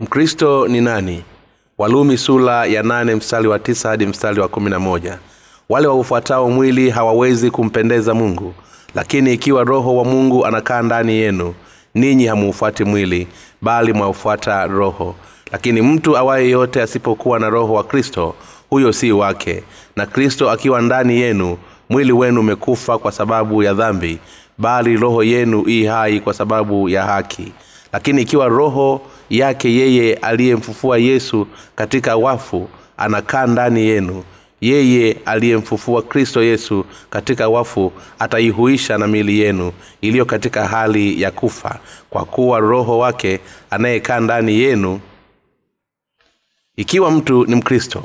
mkristo ni nani? Walumi sula ya nane mstari wa tisa hadi mstari wa kumi na moja. Wale waufuatao mwili hawawezi kumpendeza mungu lakini ikiwa roho wa mungu anakaa ndani yenu ninyi hamuufuati mwili bali mwaufuata roho. Lakini mtu awaye yote asipokuwa na roho wa kristo huyo si wake. Na kristo akiwa ndani yenu mwili wenu umekufa kwa sababu ya dhambi bali roho yenu ii hai kwa sababu ya haki lakini ikiwa roho yake yeye aliyemfufua yesu katika wafu anakaa ndani yenu yeye aliyemfufua kristo yesu katika wafu ataihuisha na mili yenu iliyo katika hali ya kufa. Kwa kuwa roho wake anayekaa ndani yenu ikiwa mtu ni mkristo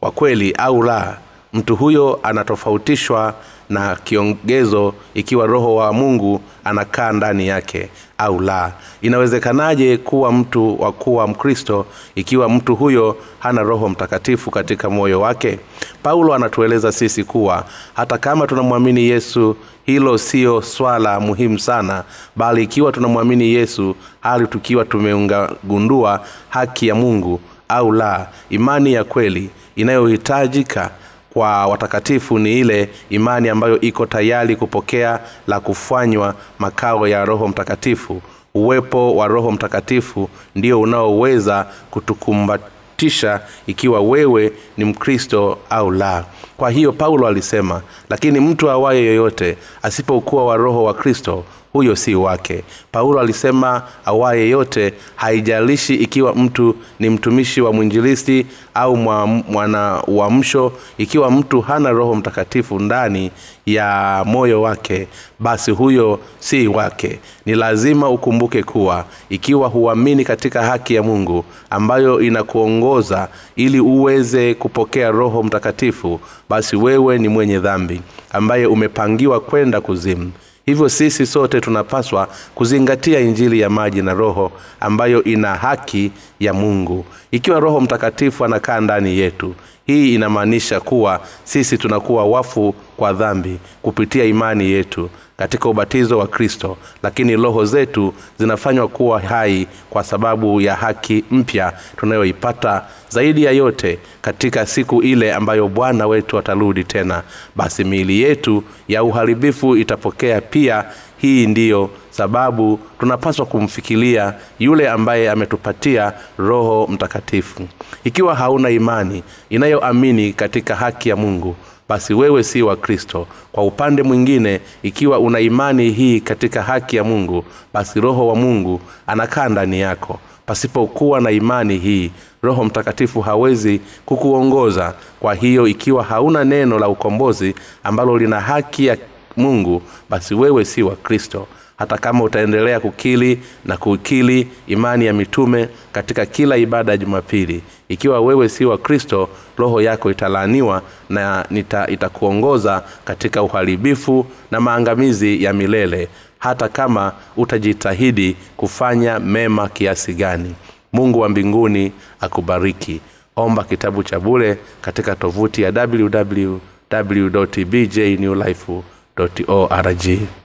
kwa kweli au la mtu huyo anatofautishwa na kiongezo ikiwa roho wa mungu anakaa ndani yake au la. Inawezekanaje kuwa mtu wa kuwa mkristo ikiwa mtu huyo hana roho mtakatifu katika moyo wake? Paulo anatueleza sisi kuwa hata kama tunamwamini yesu hilo siyo swala muhimu sana bali ikiwa tunamwamini yesu hali tukiwa tumeungagundua haki ya mungu au la. Imani ya kweli inayohitajika kwa watakatifu ni ile imani ambayo iko tayari kupokea la kufanywa makao ya roho mtakatifu. Uwepo wa roho mtakatifu ndio unaoweza kutukumbatisha ikiwa wewe ni mkristo au la. Kwa hiyo paulo alisema lakini mtu awaye yoyote asipokuwa wa roho wa kristo huyo si wake. Paulo alisema awaye yote haijalishi ikiwa mtu ni mtumishi wa mwinjilisti au mwana uamsho ikiwa mtu hana roho mtakatifu ndani ya moyo wake basi huyo si wake. Ni lazima ukumbuke kuwa ikiwa huamini katika haki ya mungu ambayo inakuongoza ili uweze kupokea roho mtakatifu basi wewe ni mwenye dhambi ambaye umepangiwa kwenda kuzimu hivyo sisi sote tunapaswa kuzingatia injili ya maji na roho ambayo ina haki ya mungu. Ikiwa roho mtakatifu anakaa ndani yetu hii inamaanisha kuwa sisi tunakuwa wafu kwa dhambi kupitia imani yetu katika ubatizo wa kristo. Lakini roho zetu zinafanywa kuwa hai kwa sababu ya haki mpya tunayoipata zaidi ya yote katika siku ile ambayo bwana wetu atarudi tena. Basi miili yetu ya uharibifu itapokea pia hii ndiyo sababu tunapaswa kumfikiria yule ambaye ametupatia roho mtakatifu. Ikiwa hauna imani inayoamini katika haki ya mungu basi wewe si wa kristo. Kwa upande mwingine ikiwa una imani hii katika haki ya mungu basi roho wa mungu anakaa ndani yako. Pasipokuwa na imani hii roho mtakatifu hawezi kukuongoza. Kwa hiyo ikiwa hauna neno la ukombozi ambalo lina haki ya mungu basi wewe si wa kristo. Hata kama utaendelea kukili na kukili imani ya mitume katika kila ibada ya jumapili ikiwa wewe si wa kristo roho yako italaaniwa na nita, itakuongoza katika uharibifu na maangamizi ya milele hata kama utajitahidi kufanya mema kiasi gani. Mungu wa mbinguni akubariki. Omba kitabu cha bule katika tovuti ya www www.org